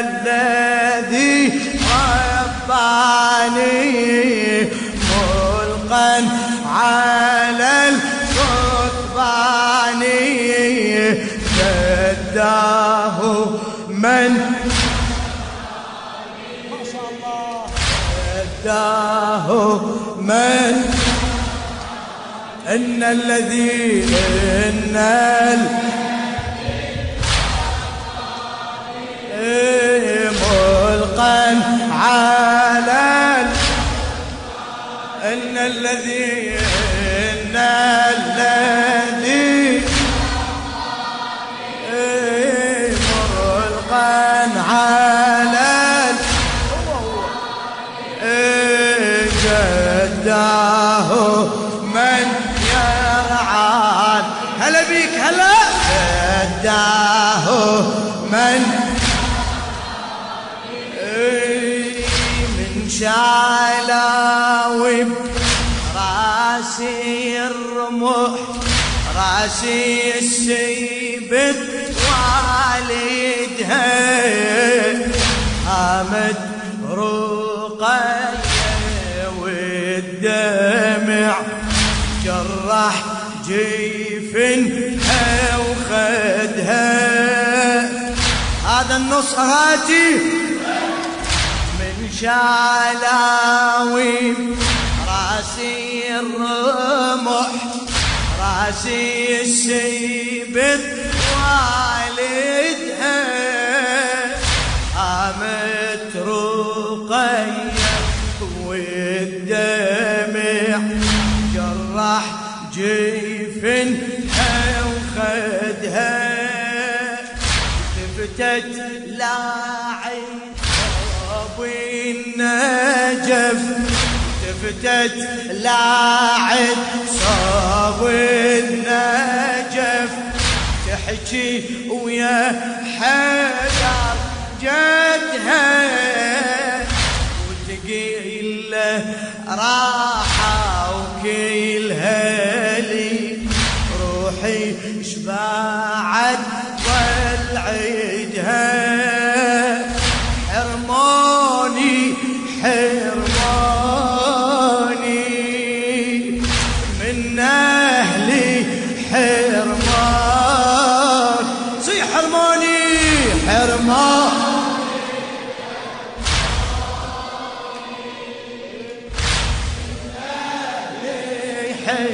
الذي رباني ملقا على الكثبان جداه من ما شاء الله جداه من إن الذي إن ملقا على إن الذي إن الذي ملقا على جداه من يرعان هلا بيك هلا. جداه من راسي السيبت والدها. هامت رقية والدمع جرح جيفنها وخدها. هذا النص هاتي شالاوي رأسي الرمح. راسي السيبت والدها قامت رقية والدمع جرح جيفنها وخدها ثبتت لاعب والنجف تفتت لاعد صاب النجف. تحكي ويا حجر جدها. وتقيل له راحة وكيلها ثقل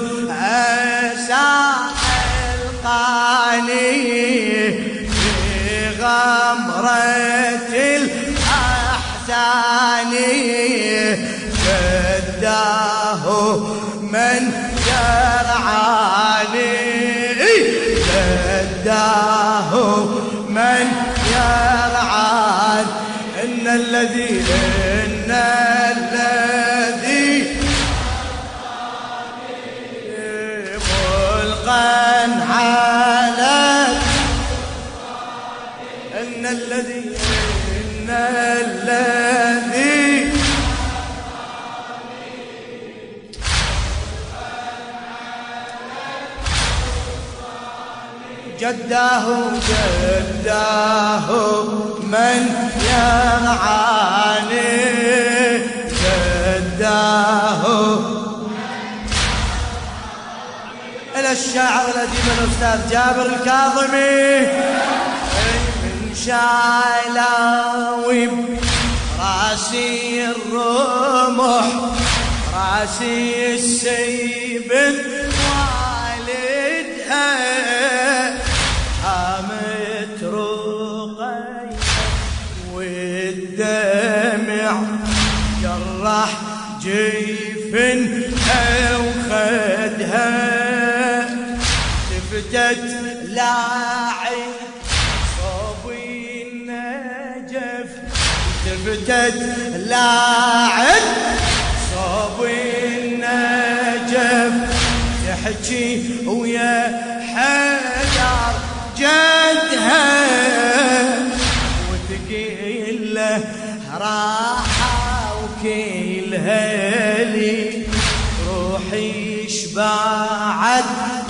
الأسى القاني غمرة الأحزان. فداه من يرعاني. فداه من يرعان. إن الذي جداه جداه من يرعاني جداه إلى الشاعر الأديب الأستاذ جابر الكاظمي. شايلاوي رأسي الرمح رأسي السيب. جرح جيفنها وخدها تفتت لاعب فتت لاعب صوب النجف. تحكي ويا حجر جدها. وتقيل له راحة شبعت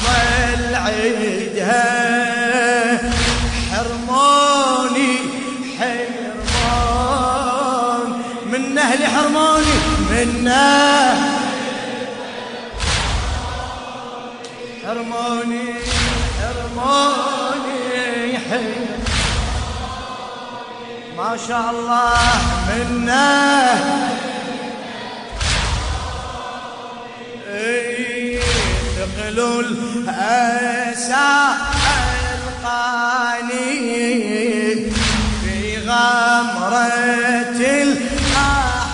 والعين عيدها حرموني حرمان من أهل حرموني من حرموني حرموني حرموني. ما شاء الله منا ثقلوا الأسى القاني في غمرة الأحزان.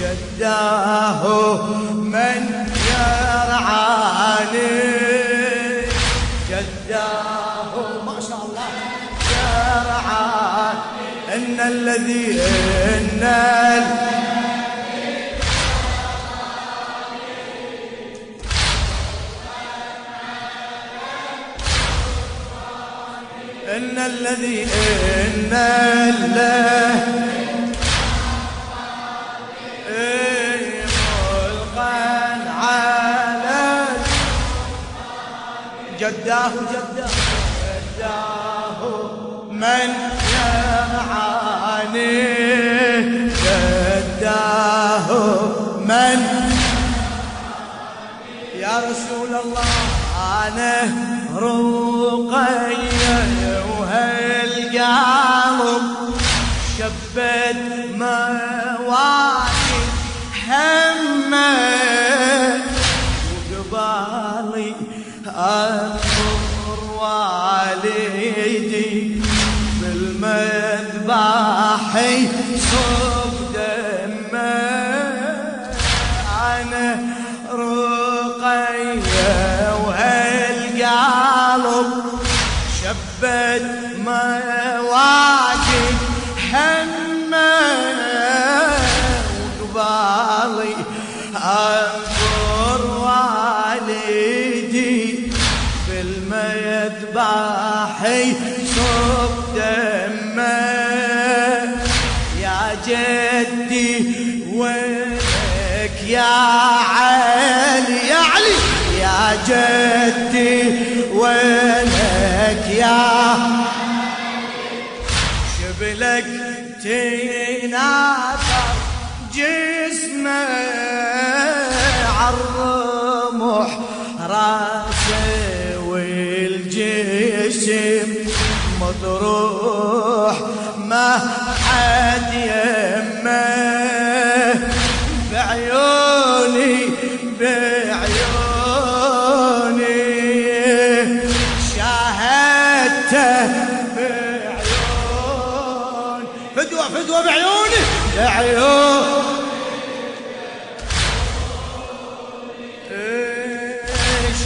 جداه من يرعاني. جداه ما شاء الله. يرعاني. إن الذي الذي إن الله ملقا على جداه جداه جداه من يرعاني جداه من يا رسول الله أنا رقية وهالقلب شبت مواكب همه وقبالي أنظر جدي وينك يا شبلك تناثر جسمه عالرمح راسه والجسم مطروح ما حد بعيون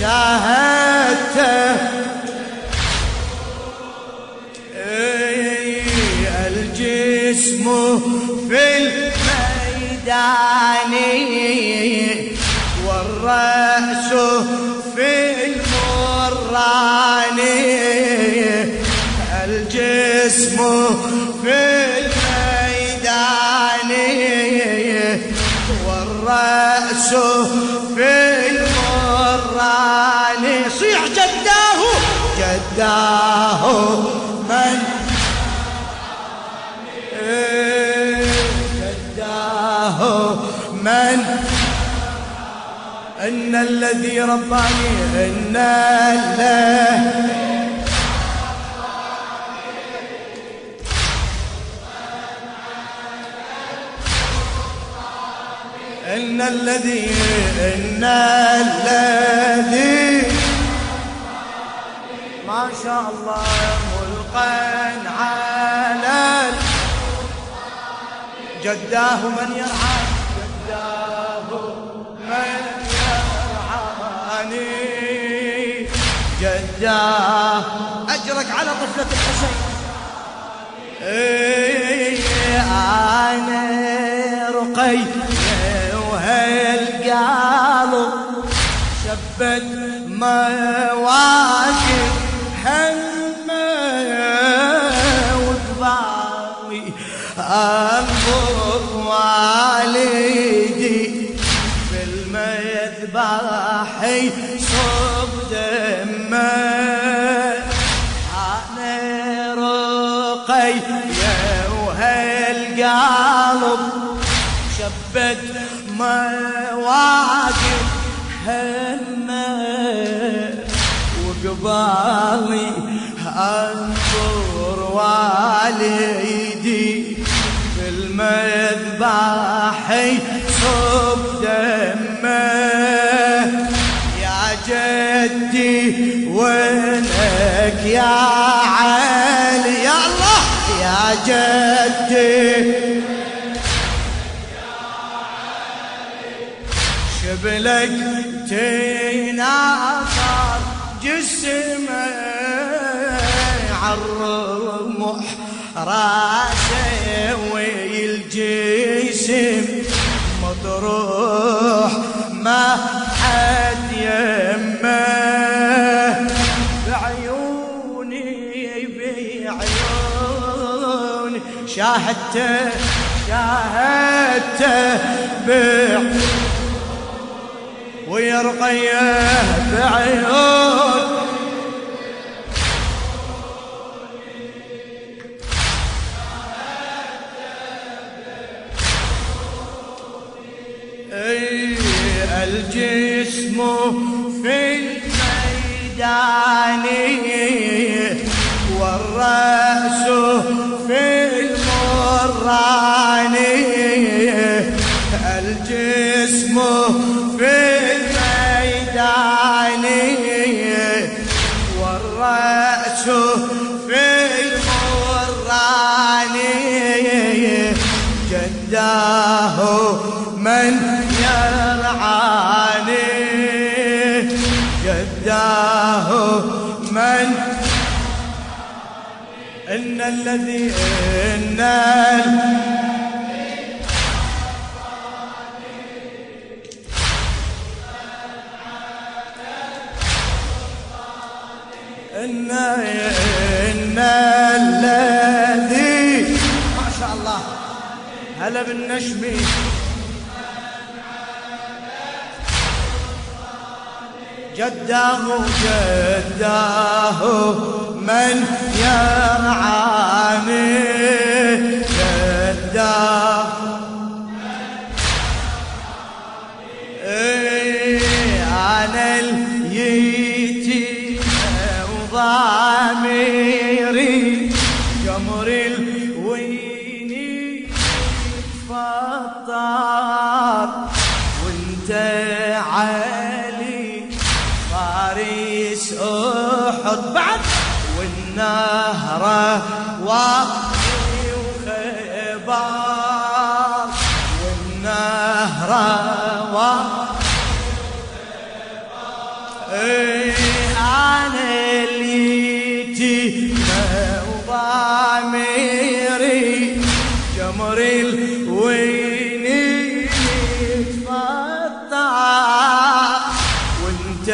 شاهدته الجسم في الميدان والرأس في المرآن. الجسم في والرأس في المران صيح جداه جداه. من؟ جداه. من؟ إن الذي رباني إن الله إن الذي إن الذي ما شاء الله ملقا على جداه من يرعى جداه من يرعاني جداه أجرك على طفلة الحسين. إيه أنا رقي وهالقلب شبت مواقف أنظر والدي في المذبح صب دمه يا جدي وينك يا علي؟ يا الله! يا جدي. شبلك تناثر جسمه عالرمح راسه والجسم مطروح ما حد يمه. بعيوني بعيوني شاهدته شاهدته بعيوني ويا رقية الجسم في الميدان إن الذي إن إن إن الذي ما شاء الله هلا بالنشم جداه جداه من يرعاني. واقي وخبار والنهر إيه أنا اللي وضاميري جمر الويني تفطع وانت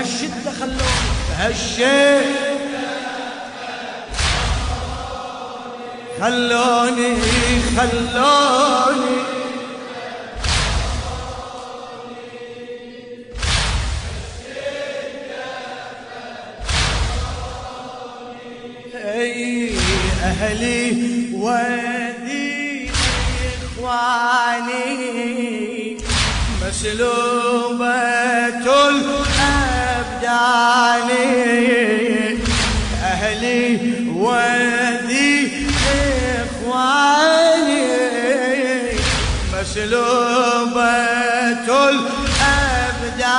بهالشدة خلوني. بهالشدة خلوني خلوني. أي أهلي ودي إخواني مسلوبة الابدان وذي إخواني. مسلوبة الأبدان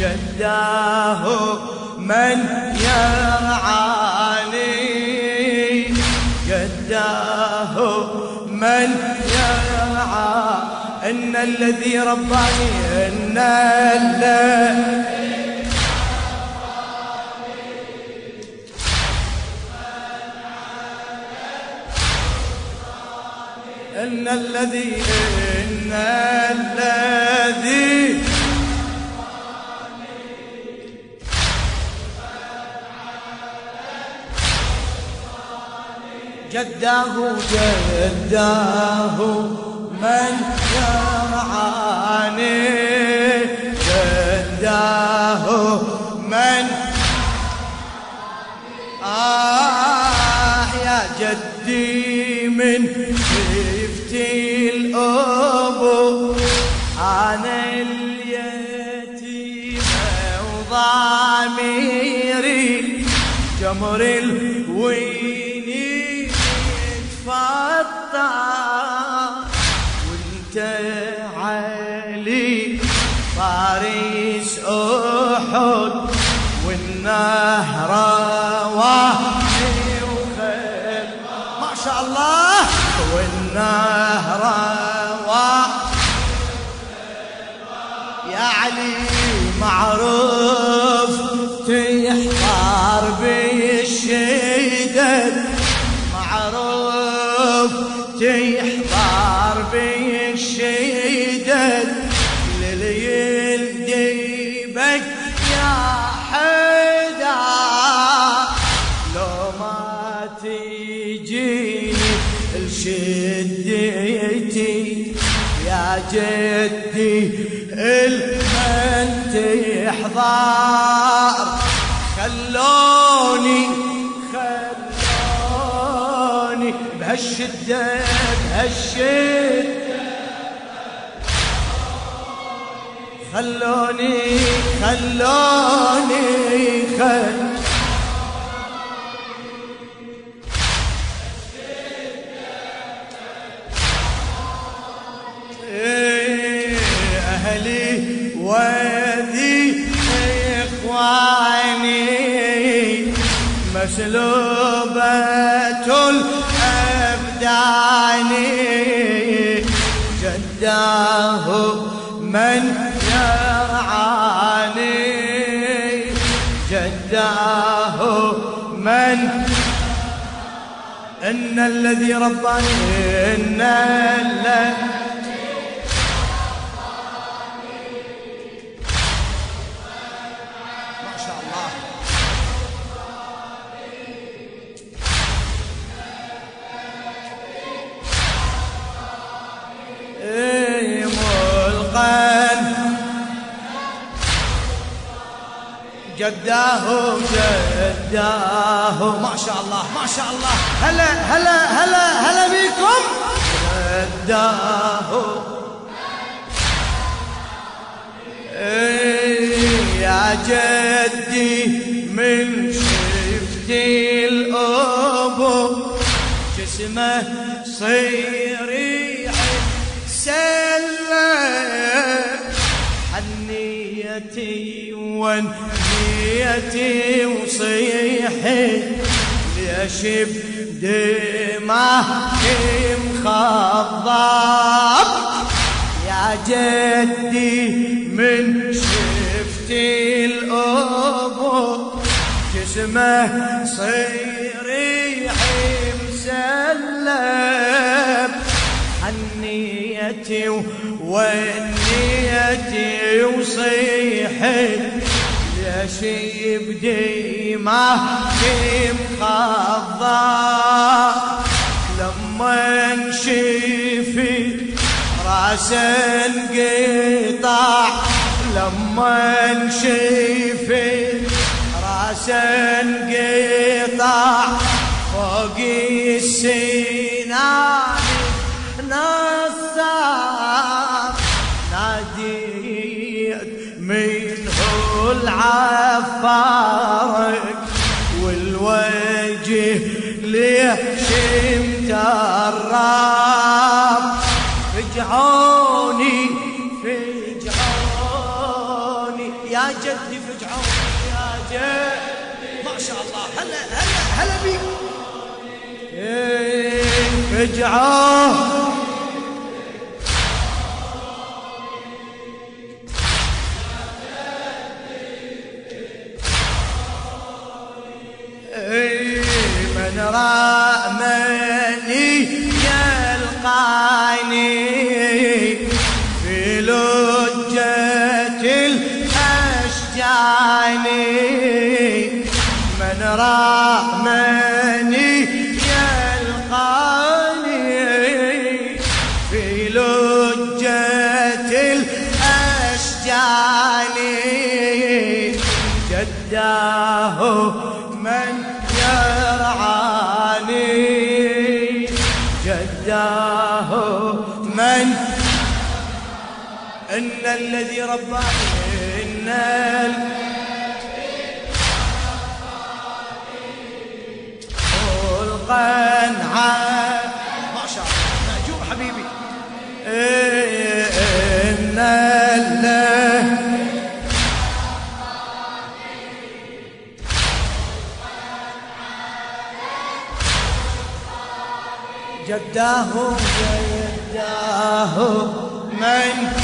جداه من يرعاني. جداه من إن الذي رباني إن الذي إن الذي إن الذي جداه جداه من يرعاني جداه من آه يا جدي من شفتي الأبو أنا اليتيم وضاميري جمر الويني يتفطر. معروف تحضر خلوني خلوني بهالشدة بهالشدة. خلوني خلوني خل مسلوبة الأبدان جداه من يرعاني جداه من إن الذي رباني إن الذي جداه جداه ما شاء الله ما شاء الله. هلا هلا هلا هلا بيكم جداه إيه يا جدي من شفتي الأبو. جسمه صيري سلم حنيتي ونيتي وصيحي ليش بدمعي مخضب؟ يا جدي من شفتي الأبو جسمه صيري مسلم حنيتي ونيتي وصيحي ليش يبدي ما مخضر لما نشفي رأس انقطع لما نشفي رأس انقطع فوق السنان أخبارك والوجه شمت الراب فجعوني فجعوني. يا جدي فجعوني يا جدي. ما شاء الله. هلا هلا هلا بيك. إيه، فجعوني. من رأمني يلقاني في لجة الأشجان. من رأمني يلقاني في لجة الأشجان. جداه إن الذي رباني إن خلقا ما شاء الله. مأجور حبيبي. إن الله. جداه جداه من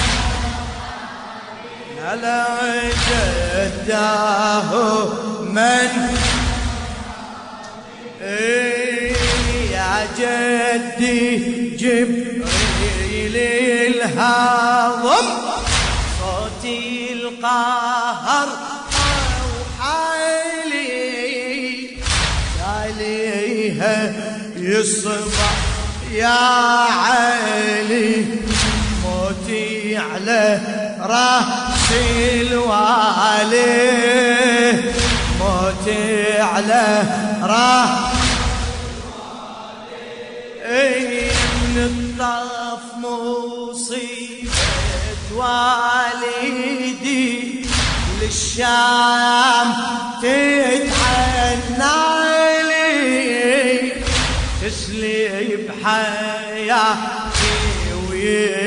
هلا جداه من يا جدي جبريل الهضم صوتي القهر أوحالي عليها يصبح يا علي. على رأس الوالي. موتي على رأس من الطف مصيبة والدي. للشام تتعنى تسلي بحياتي وينتهي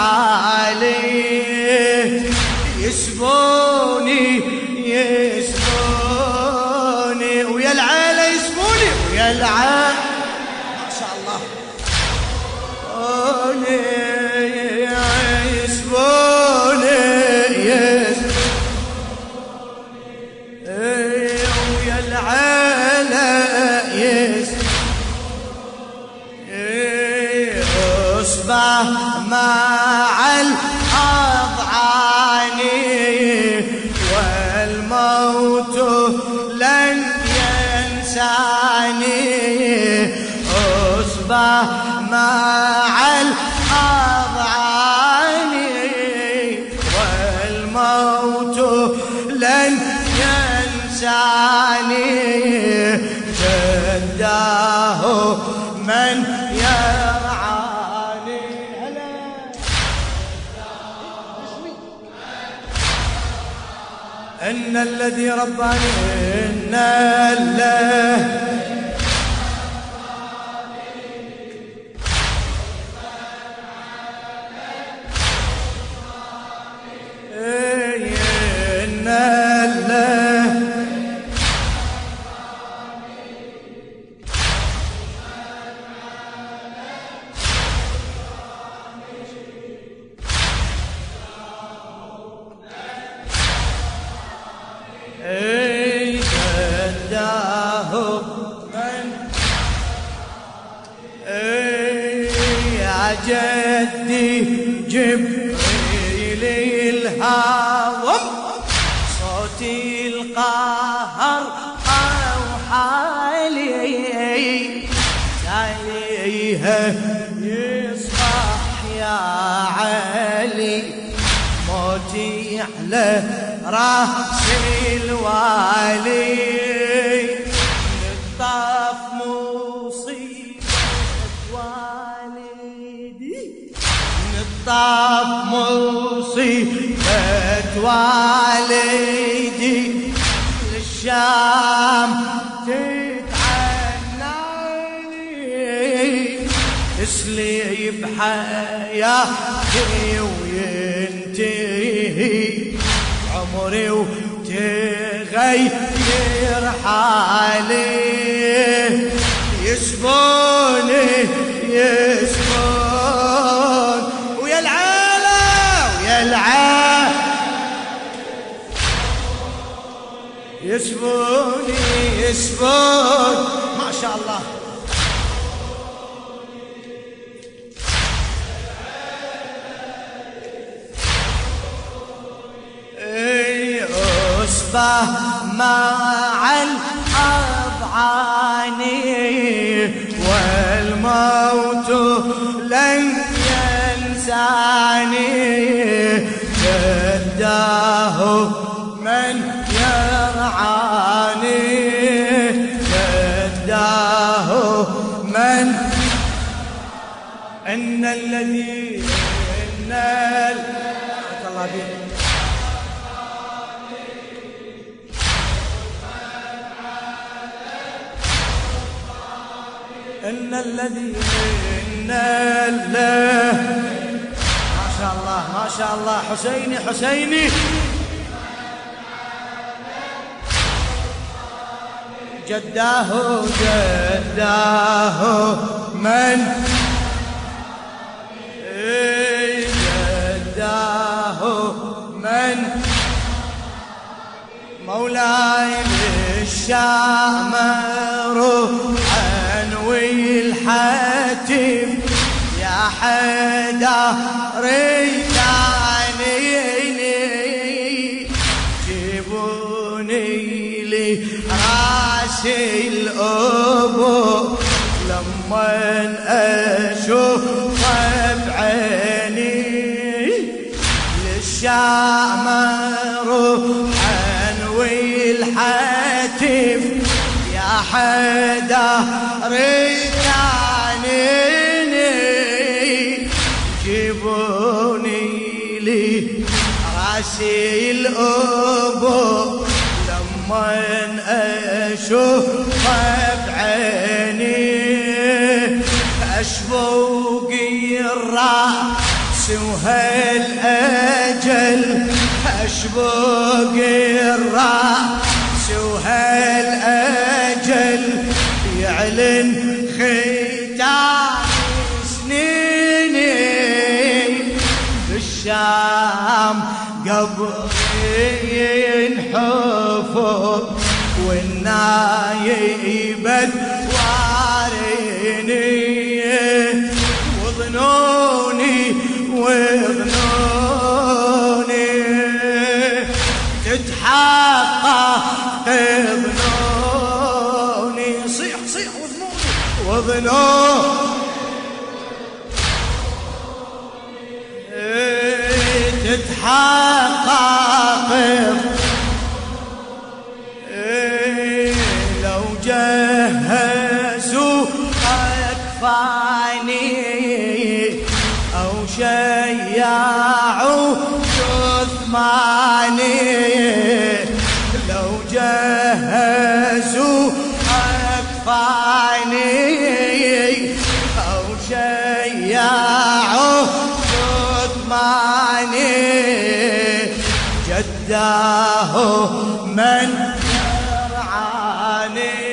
حالي. يسبوني يسبوني. ويا العيلة يسبوني ويا العيلة. ما شاء الله. يسبوني ويا أصبح جداه من يرعاني. هلا إن الذي رباني إن الله. إن الله. والدي للشام تتعناني تسلي بحياتي وينتهي. عمري وتغير حالي. يسبوني يسبوني يسبون ما شاء الله. أصبح مع الأضعاني والموت لن ينساني. الذي إن الله ما شاء الله ما شاء الله. حسيني حسيني. جداه جداه. من؟ جداه. من؟ مولاي الشام روح حدا ريتاني جيبوني لي راسي الابو لما أشوف بعيني للشام روحا والحاتم يا حدا لما أشوف بعيني اشبوقي الرأس وهالاجل اشبوقي الرأس وهالاجل يعلن ختام سنيني بالشام قبري ينحفر والنايبة واريني وظنوني وظنوني تتحقق ظنوني صيح صيح وظنوني وظنوني تتحقق لو جهزوا أكفاني أو شيعوا جثماني جداه من يرعاني.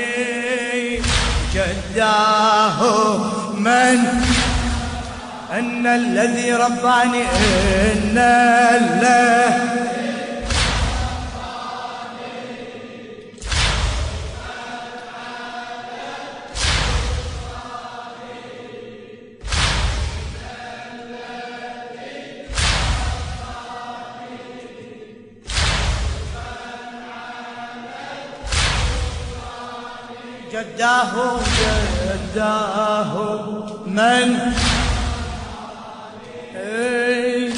جداه من أن الذي رباني إن الله جداه جداه من؟ إيه،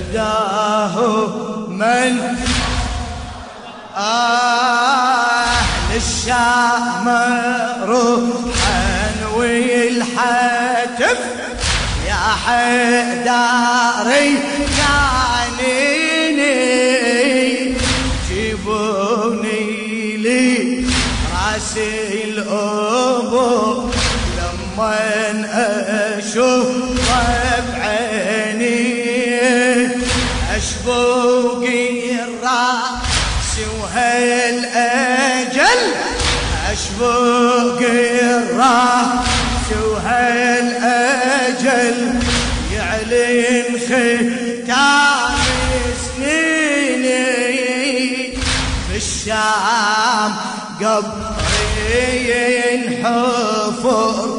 جداه من؟ أهل الشام روحا والحتف يا حيداري كانيني جيبوني لي راسي الأبو لما اشوفه بعيني اشبوق الراس وهالاجل اشبوق الراس وهالاجل يعلن ختام سنيني. في الشام قبري